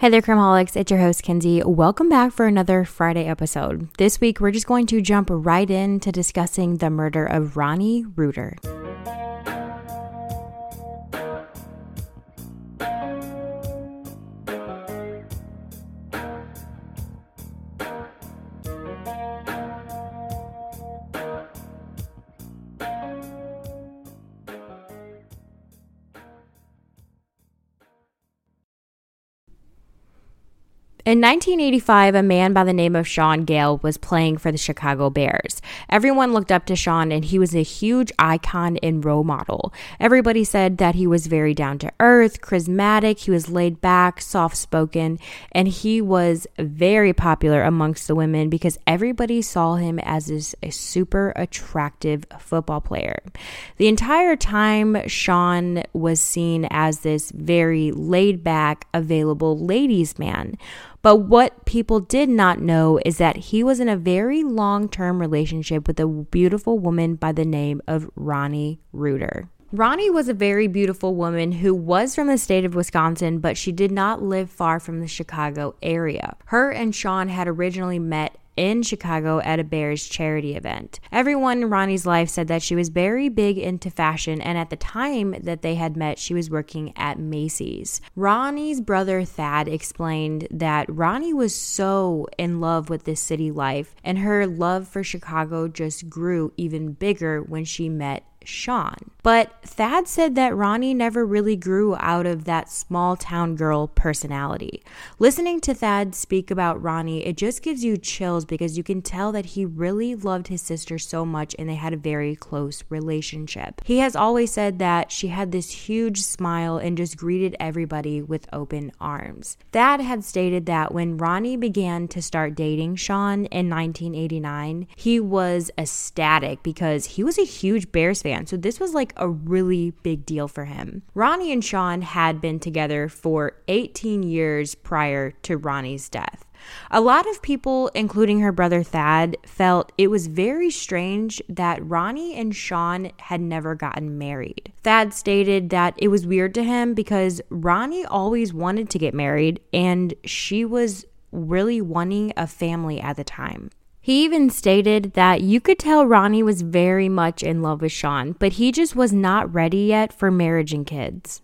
Hey there, Crimeaholics. It's your host, Kenzie. Welcome back for another Friday episode. This week, we're just going to jump right into discussing the murder of Rhoni Reuter. In 1985, a man by the name of Shaun Gayle was playing for the Chicago Bears. Everyone looked up to Shaun, and he was a huge icon and role model. Everybody said that he was very down to earth, charismatic, he was laid back, soft spoken, and he was very popular amongst the women because everybody saw him as a super attractive football player. The entire time, Shaun was seen as this very laid back, available ladies' man. But what people did not know is that he was in a very long term relationship with a beautiful woman by the name of Rhoni Reuter. Rhoni was a very beautiful woman who was from the state of Wisconsin, but she did not live far from the Chicago area. Her and Shaun had originally met in Chicago at a Bears charity event. Everyone in Rhoni's life said that she was very big into fashion, and at the time that they had met, she was working at Macy's. Rhoni's brother Thad explained that Rhoni was so in love with this city life, and her love for Chicago just grew even bigger when she met Shaun. But Thad said that Rhoni never really grew out of that small town girl personality. Listening to Thad speak about Rhoni, it just gives you chills because you can tell that he really loved his sister so much and they had a very close relationship. He has always said that she had this huge smile and just greeted everybody with open arms. Thad had stated that when Rhoni began to start dating Shaun in 1989, he was ecstatic because he was a huge Bears fan. So this was like a really big deal for him. Rhoni and Shaun had been together for 18 years prior to Rhoni's death. A lot of people, including her brother Thad, felt it was very strange that Rhoni and Shaun had never gotten married. Thad stated that it was weird to him because Rhoni always wanted to get married and she was really wanting a family at the time. He even stated that you could tell Rhoni was very much in love with Shaun, but he just was not ready yet for marriage and kids.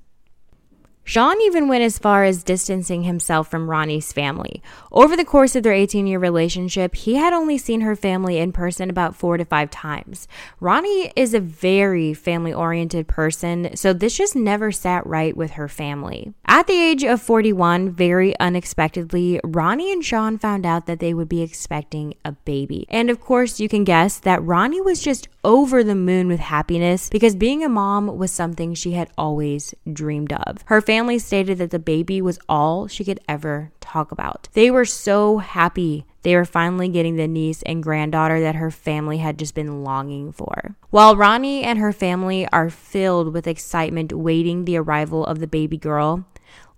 Shaun even went as far as distancing himself from Rhoni's family. Over the course of their 18 year relationship, he had only seen her family in person about four to five times. Rhoni is a very family oriented person, so this just never sat right with her family. At the age of 41, very unexpectedly, Rhoni and Shaun found out that they would be expecting a baby. And of course, you can guess that Rhoni was just over the moon with happiness because being a mom was something she had always dreamed of. Her family stated that the baby was all she could ever talk about. They were so happy they were finally getting the niece and granddaughter that her family had just been longing for. While Rhoni and her family are filled with excitement waiting the arrival of the baby girl,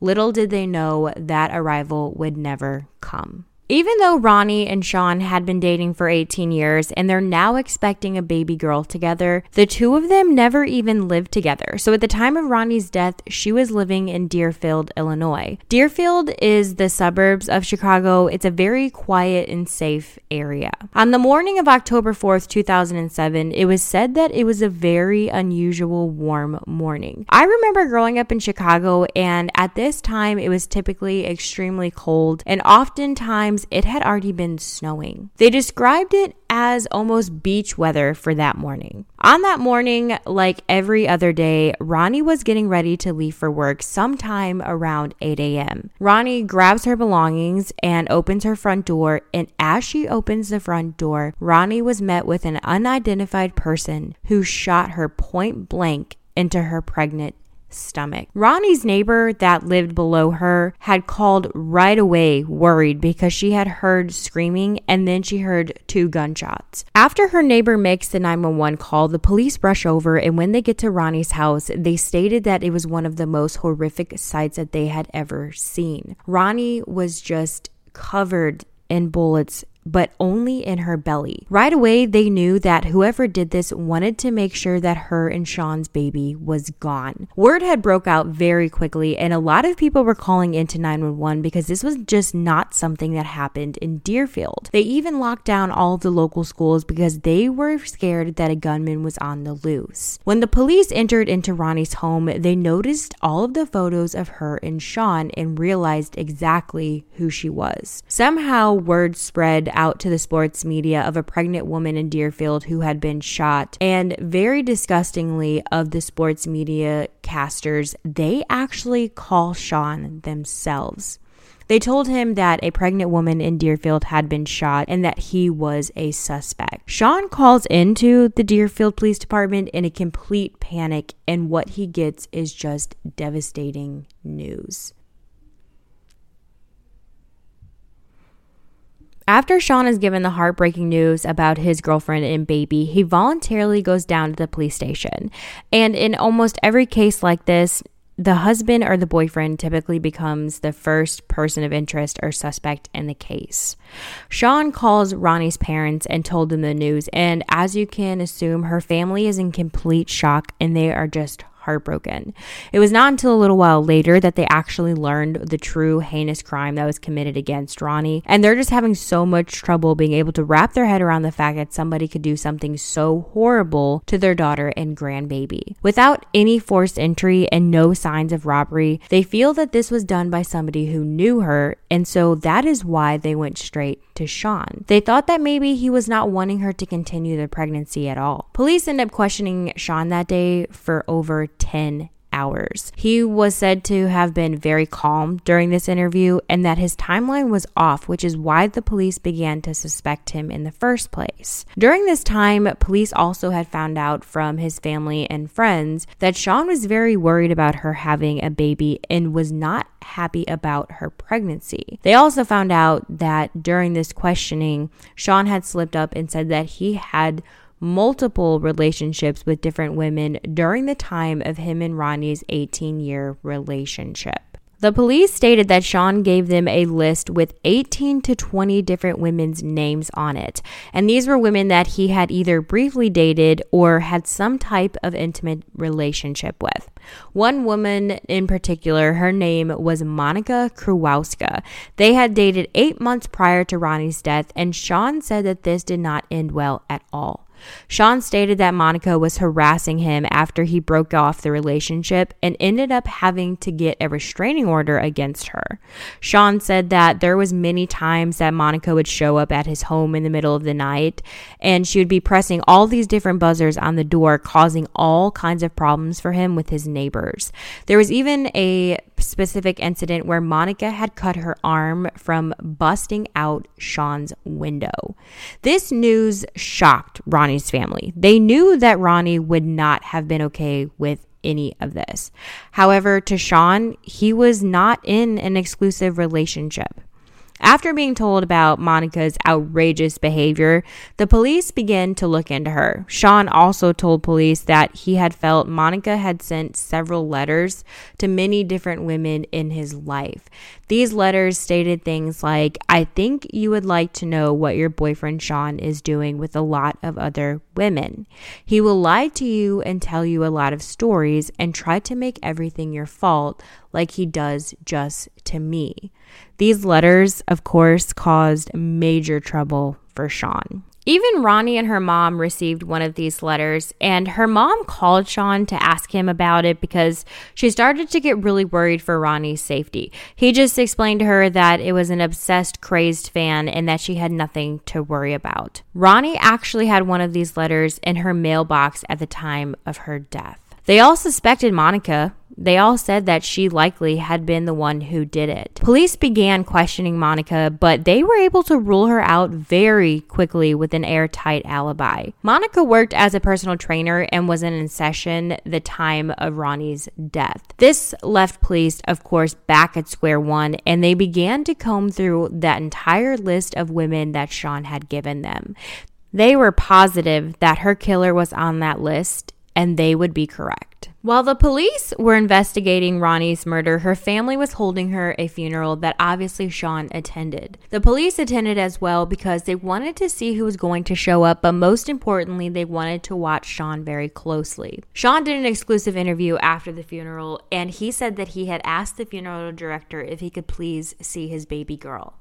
little did they know that arrival would never come. Even though Rhoni and Shaun had been dating for 18 years and they're now expecting a baby girl together, the two of them never even lived together. So at the time of Rhoni's death, she was living in Deerfield, Illinois. Deerfield is the suburbs of Chicago. It's a very quiet and safe area. On the morning of October 4th, 2007, it was said that it was a very unusual warm morning. I remember growing up in Chicago and at this time it was typically extremely cold and oftentimes times it had already been snowing. They described it as almost beach weather for that morning. On that morning, like every other day, Rhoni was getting ready to leave for work sometime around 8 a.m. Rhoni grabs her belongings and opens her front door, and as she opens the front door, Rhoni was met with an unidentified person who shot her point blank into her pregnant stomach. Rhoni's neighbor that lived below her had called right away, worried because she had heard screaming and then she heard two gunshots. After her neighbor makes the 911 call, the police rush over and when they get to Rhoni's house, they stated that it was one of the most horrific sights that they had ever seen. Rhoni was just covered in bullets but only in her belly. Right away, they knew that whoever did this wanted to make sure that her and Shaun's baby was gone. Word had broke out very quickly, and a lot of people were calling into 911 because this was just not something that happened in Deerfield. They even locked down all of the local schools because they were scared that a gunman was on the loose. When the police entered into Rhoni's home, they noticed all of the photos of her and Shaun and realized exactly who she was. Somehow, word spread out to the sports media of a pregnant woman in Deerfield who had been shot. And very disgustingly, of the sports media casters, they actually call Shaun themselves. They told him that a pregnant woman in Deerfield had been shot and that he was a suspect. Shaun calls into the Deerfield Police Department in a complete panic, and what he gets is just devastating news. After Shaun is given the heartbreaking news about his girlfriend and baby, he voluntarily goes down to the police station. And in almost every case like this, the husband or the boyfriend typically becomes the first person of interest or suspect in the case. Shaun calls Rhoni's parents and told them the news, and as you can assume, her family is in complete shock and they are just heartbroken. It was not until a little while later that they actually learned the true heinous crime that was committed against Rhoni, and they're just having so much trouble being able to wrap their head around the fact that somebody could do something so horrible to their daughter and grandbaby. Without any forced entry and no signs of robbery, they feel that this was done by somebody who knew her, and so that is why they went straight to Shaun. They thought that maybe he was not wanting her to continue the pregnancy at all. Police end up questioning Shaun that day for over 10 hours. He was said to have been very calm during this interview and that his timeline was off, which is why the police began to suspect him in the first place. During this time, police also had found out from his family and friends that Shaun was very worried about her having a baby and was not happy about her pregnancy. They also found out that during this questioning, Shaun had slipped up and said that he had multiple relationships with different women during the time of him and Rhoni's 18 year relationship. The police stated that Shaun gave them a list with 18 to 20 different women's names on it. And these were women that he had either briefly dated or had some type of intimate relationship with. One woman in particular, her name was Monica Kruwowska. They had dated eight months prior to Rhoni's death, and Shaun said that this did not end well at all. Shaun stated that Monica was harassing him after he broke off the relationship and ended up having to get a restraining order against her. Shaun said that there was many times that Monica would show up at his home in the middle of the night and she would be pressing all these different buzzers on the door causing all kinds of problems for him with his neighbors. There was even a specific incident where Monica had cut her arm from busting out Shaun's window. This news shocked Rhoni's family. They knew that Rhoni would not have been okay with any of this. However, to Shaun, he was not in an exclusive relationship. After being told about Monica's outrageous behavior, the police began to look into her. Shaun also told police that he had felt Monica had sent several letters to many different women in his life. These letters stated things like, I think you would like to know what your boyfriend Shaun is doing with a lot of other women. He will lie to you and tell you a lot of stories and try to make everything your fault, like he does just to me. These letters, of course, caused major trouble for Shaun. Even Rhoni and her mom received one of these letters, and her mom called Shaun to ask him about it because she started to get really worried for Rhoni's safety. He just explained to her that it was an obsessed, crazed fan and that she had nothing to worry about. Rhoni actually had one of these letters in her mailbox at the time of her death. They all suspected Monica They all said that she likely had been the one who did it. Police began questioning Monica, but they were able to rule her out very quickly with an airtight alibi. Monica worked as a personal trainer and was in session the time of Rhoni's death. This left police, of course, back at square one, and they began to comb through that entire list of women that Shaun had given them. They were positive that her killer was on that list, and they would be correct. While the police were investigating Rhoni's murder, her family was holding her a funeral that obviously Shaun attended. The police attended as well because they wanted to see who was going to show up, but most importantly, they wanted to watch Shaun very closely. Shaun did an exclusive interview after the funeral, and he said that he had asked the funeral director if he could please see his baby girl.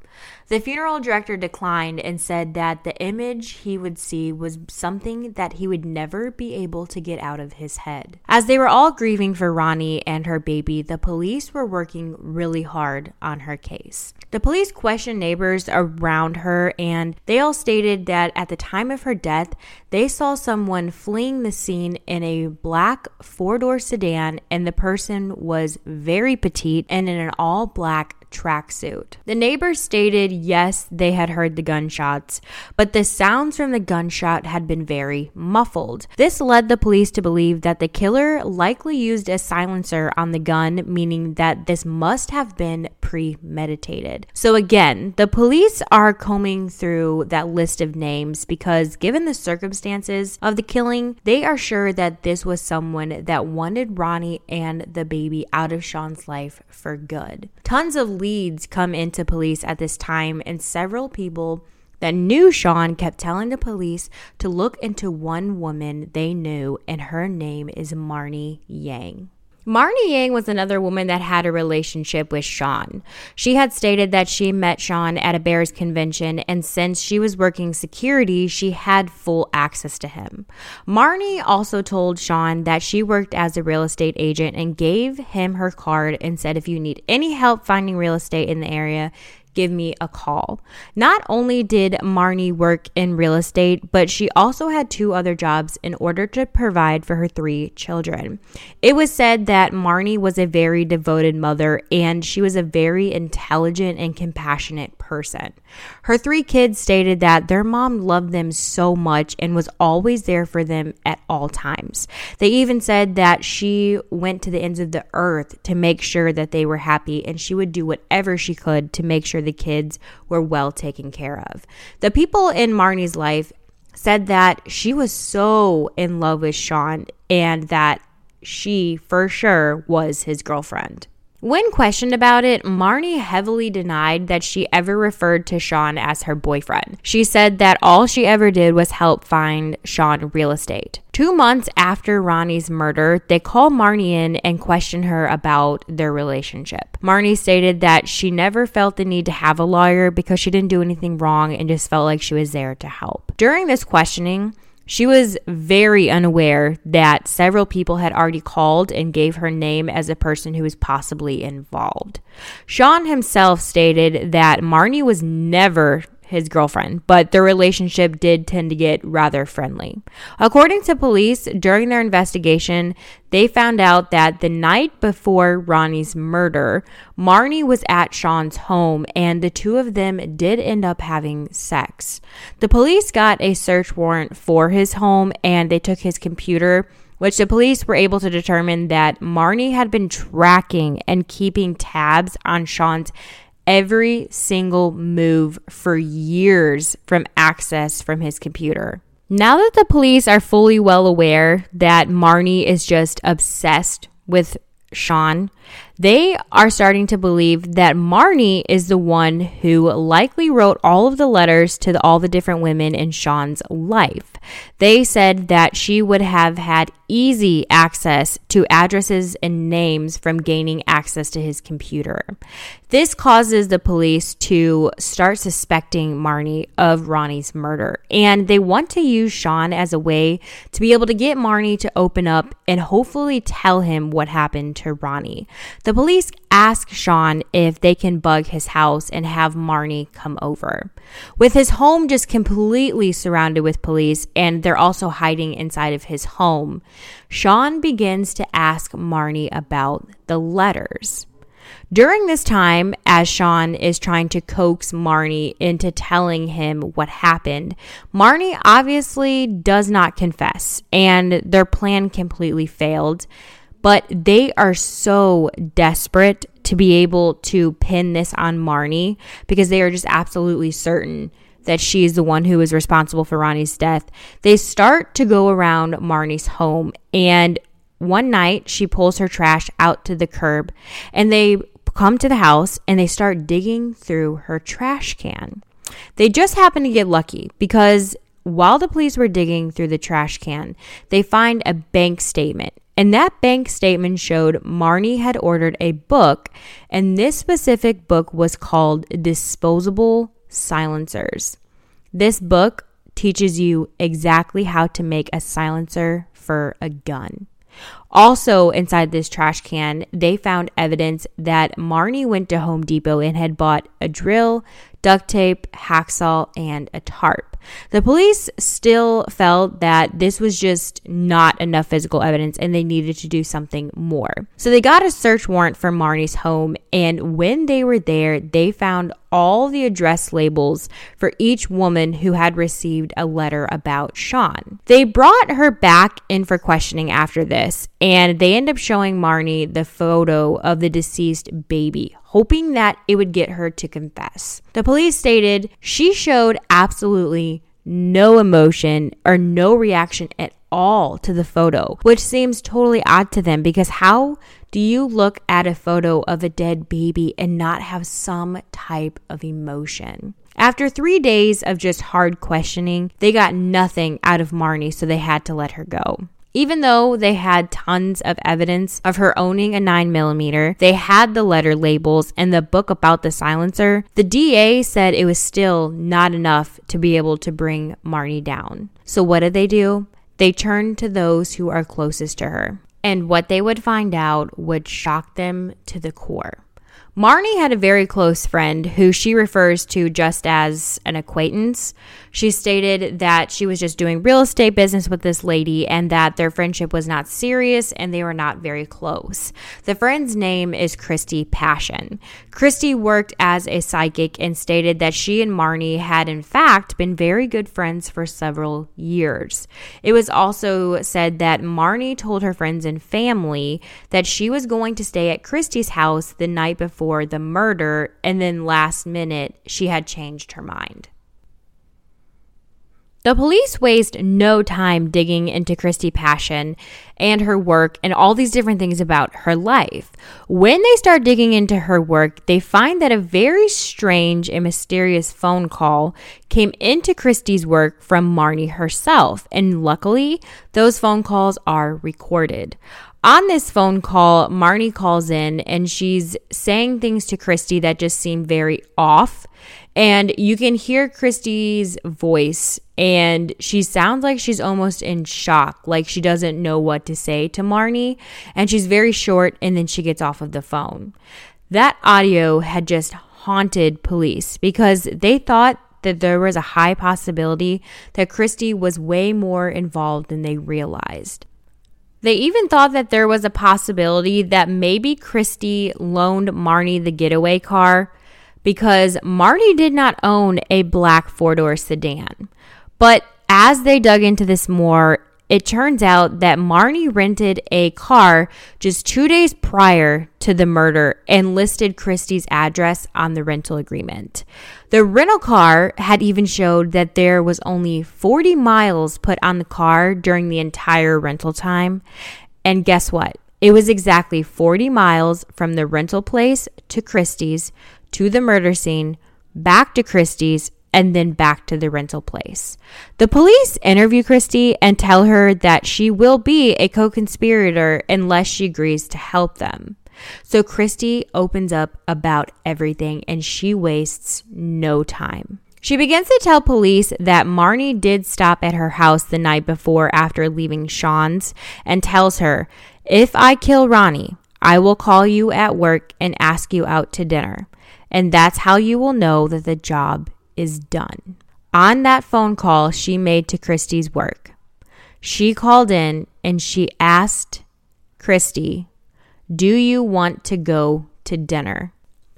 The funeral director declined and said that the image he would see was something that he would never be able to get out of his head. As they were all grieving for Rhoni and her baby, the police were working really hard on her case. The police questioned neighbors around her, and they all stated that at the time of her death, they saw someone fleeing the scene in a black four door sedan, and the person was very petite and in an all tracksuit. The neighbors stated yes, they had heard the gunshots, but the sounds from the gunshot had been very muffled. This led the police to believe that the killer likely used a silencer on the gun, meaning that this must have been premeditated. So, again, the police are combing through that list of names because, given the circumstances of the killing, they are sure that this was someone that wanted Rhoni and the baby out of Shaun's life for good. Tons of leads come into police at this time, and several people that knew Shaun kept telling the police to look into one woman they knew, and her name is Marnie Yang. Marnie Yang was another woman that had a relationship with Shaun. She had stated that she met Shaun at a Bears convention, and since she was working security, she had full access to him. Marnie also told Shaun that she worked as a real estate agent and gave him her card and said, If you need any help finding real estate in the area, give me a call. Not only did Marnie work in real estate, but she also had two other jobs in order to provide for her three children. It was said that Marnie was a very devoted mother and she was a very intelligent and compassionate person. Her three kids stated that their mom loved them so much and was always there for them at all times. They even said that she went to the ends of the earth to make sure that they were happy and she would do whatever she could to make sure the kids were well taken care of. The people in Marnie's life said that she was so in love with Shaun and that she for sure was his girlfriend. When questioned about it, Marnie heavily denied that she ever referred to Shaun as her boyfriend. She said that all she ever did was help find Shaun real estate. Two months after Rhoni's murder, they call Marnie in and question her about their relationship. Marnie stated that she never felt the need to have a lawyer because she didn't do anything wrong and just felt like she was there to help. During this questioning, she was very unaware that several people had already called and gave her name as a person who was possibly involved. Shaun himself stated that Marnie was never his girlfriend, but their relationship did tend to get rather friendly. According to police, during their investigation, they found out that the night before Rhoni's murder, Marnie was at Shaun's home and the two of them did end up having sex. The police got a search warrant for his home and they took his computer which the police were able to determine that Marnie had been tracking and keeping tabs on Shaun's every single move for years from access from his computer. Now that the police are fully well aware that Marnie is just obsessed with Shaun, they are starting to believe that Marnie is the one who likely wrote all of the letters to the, all the different women in Shaun's life. They said that she would have had easy access to addresses and names from gaining access to his computer. This causes the police to start suspecting Marnie of Rhoni's murder, and they want to use Shaun as a way to be able to get Marnie to open up and hopefully tell him what happened to Rhoni. The police ask Shaun if they can bug his house and have Marnie come over. With his home just completely surrounded with police and they're also hiding inside of his home, Shaun begins to ask Marnie about the letters. During this time, as Shaun is trying to coax Marnie into telling him what happened, Marnie obviously does not confess, and their plan completely failed. But they are so desperate to be able to pin this on Marnie because they are just absolutely certain that she's the one who is responsible for Rhoni's death. They start to go around Marnie's home and one night she pulls her trash out to the curb and they come to the house and they start digging through her trash can. They just happen to get lucky because while the police were digging through the trash can, they find a bank statement. And that bank statement showed Marnie had ordered a book, and this specific book was called Disposable Silencers. This book teaches you exactly how to make a silencer for a gun. Also, inside this trash can, they found evidence that Marnie went to Home Depot and had bought a drill, duct tape, hacksaw, and a tarp. The police still felt that this was just not enough physical evidence and they needed to do something more. So they got a search warrant for Marnie's home, and when they were there, they found all the address labels for each woman who had received a letter about Shaun. They brought her back in for questioning after this, and they end up showing Marnie the photo of the deceased baby, hoping that it would get her to confess. The police stated she showed absolutely no emotion or no reaction at all to the photo, which seems totally odd to them because how do you look at a photo of a dead baby and not have some type of emotion? After three days of just hard questioning, they got nothing out of Marnie, so they had to let her go. Even though they had tons of evidence of her owning a 9mm, they had the letter labels and the book about the silencer, the DA said it was still not enough to be able to bring Marnie down. So, what did they do? They turned to those who are closest to her. And what they would find out would shock them to the core. Marnie had a very close friend who she refers to just as an acquaintance. She stated that she was just doing real estate business with this lady and that their friendship was not serious and they were not very close. The friend's name is Christy Passion. Christy worked as a psychic and stated that she and Marnie had, in fact, been very good friends for several years. It was also said that Marnie told her friends and family that she was going to stay at Christy's house the night before for the murder, and then last minute, she had changed her mind. The police waste no time digging into Christy Passion and her work and all these different things about her life. When they start digging into her work, they find that a very strange and mysterious phone call came into Christy's work from Marnie herself. And luckily, those phone calls are recorded. On this phone call, Marnie calls in and she's saying things to Christy that just seem very off. And you can hear Christy's voice, and she sounds like she's almost in shock, like she doesn't know what to say to Marnie. And she's very short, and then she gets off of the phone. That audio had just haunted police because they thought that there was a high possibility that Christy was way more involved than they realized. They even thought that there was a possibility that maybe Christy loaned Marnie the getaway car because Marnie did not own a black four door sedan. But as they dug into this more, it turns out that Marnie rented a car just two days prior to the murder and listed Christie's address on the rental agreement. The rental car had even showed that there was only 40 miles put on the car during the entire rental time. And guess what? It was exactly 40 miles from the rental place to Christie's to the murder scene, back to Christie's, and then back to the rental place. The police interview Christy and tell her that she will be a co conspirator unless she agrees to help them. So Christy opens up about everything and she wastes no time. She begins to tell police that Marnie did stop at her house the night before after leaving Shaun's and tells her, If I kill Rhoni, I will call you at work and ask you out to dinner. And that's how you will know that the job is done. On that phone call she made to Christy's work, she called in and she asked Christy, Do you want to go to dinner?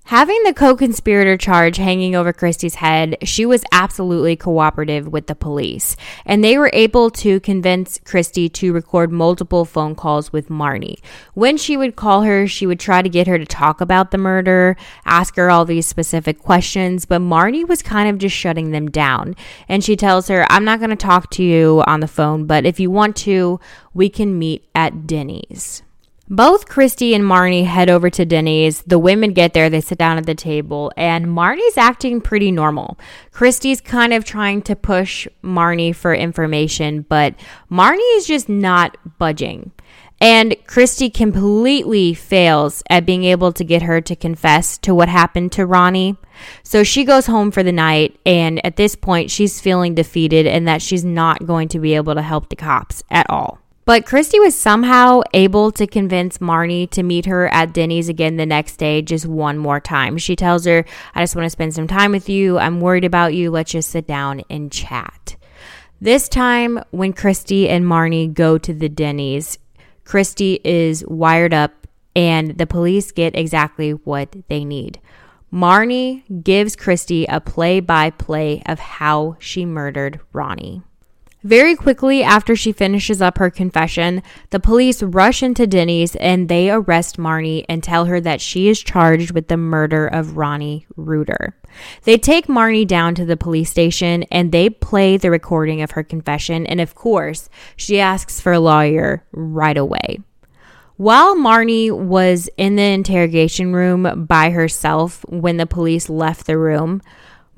Having the co conspirator charge hanging over Christy's head, she was absolutely cooperative with the police, and they were able to convince Christy to record multiple phone calls with Marnie. When she would call her, she would try to get her to talk about the murder, ask her all these specific questions, but Marnie was kind of just shutting them down. And she tells her, I'm not going to talk to you on the phone, but if you want to, we can meet at Denny's. Both Christy and Marnie head over to Denny's. The women get there, they sit down at the table, and Marnie's acting pretty normal. Christy's kind of trying to push Marnie for information, but Marnie is just not budging. And Christy completely fails at being able to get her to confess to what happened to Rhoni. So she goes home for the night, and at this point, she's feeling defeated and that she's not going to be able to help the cops at all. But Christy was somehow able to convince Marnie to meet her at Denny's again the next day, just one more time. She tells her, I just want to spend some time with you. I'm worried about you. Let's just sit down and chat. This time, when Christy and Marnie go to the Denny's, Christy is wired up and the police get exactly what they need. Marnie gives Christy a play by play of how she murdered Rhoni. Very quickly after she finishes up her confession, the police rush into Denny's and they arrest Marnie and tell her that she is charged with the murder of Rhoni Reuter. They take Marnie down to the police station and they play the recording of her confession, and of course, she asks for a lawyer right away. While Marnie was in the interrogation room by herself when the police left the room,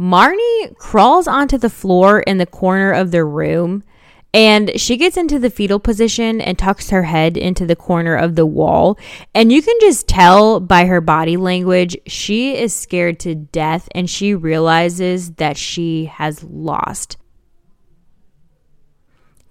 Marnie crawls onto the floor in the corner of the room and she gets into the fetal position and tucks her head into the corner of the wall. And you can just tell by her body language, she is scared to death and she realizes that she has lost.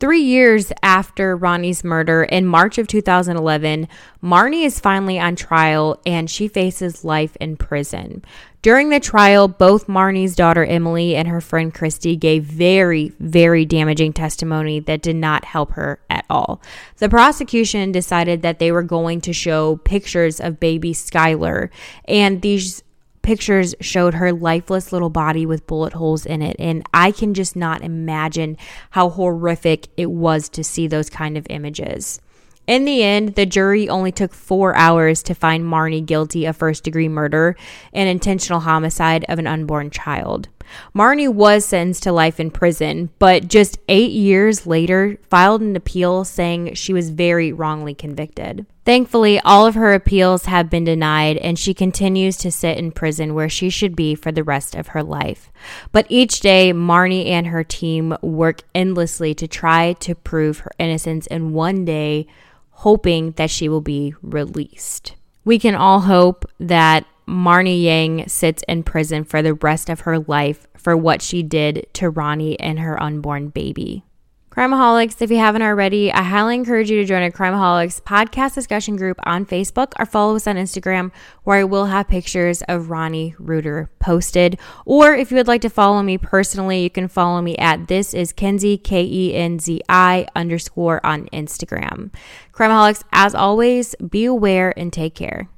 Three years after Rhoni's murder, in March of 2011, Marnie is finally on trial and she faces life in prison. During the trial, both Marnie's daughter Emily and her friend Christy gave very, very damaging testimony that did not help her at all. The prosecution decided that they were going to show pictures of baby Skylar, and these pictures showed her lifeless little body with bullet holes in it. And I can just not imagine how horrific it was to see those kind of images. In the end, the jury only took four hours to find Marnie guilty of first degree murder and intentional homicide of an unborn child. Marnie was sentenced to life in prison, but just eight years later filed an appeal saying she was very wrongly convicted. Thankfully, all of her appeals have been denied, and she continues to sit in prison where she should be for the rest of her life. But each day, Marnie and her team work endlessly to try to prove her innocence, and one day, hoping that she will be released. We can all hope that Marnie Yang sits in prison for the rest of her life for what she did to Rhoni and her unborn baby. Crimeaholics, if you haven't already, I highly encourage you to join a Crimeaholics podcast discussion group on Facebook or follow us on Instagram, where I will have pictures of Rhoni Reuter posted. Or if you would like to follow me personally, you can follow me at this is Kenzie, K E N Z I underscore on Instagram. Crimeaholics, as always, be aware and take care.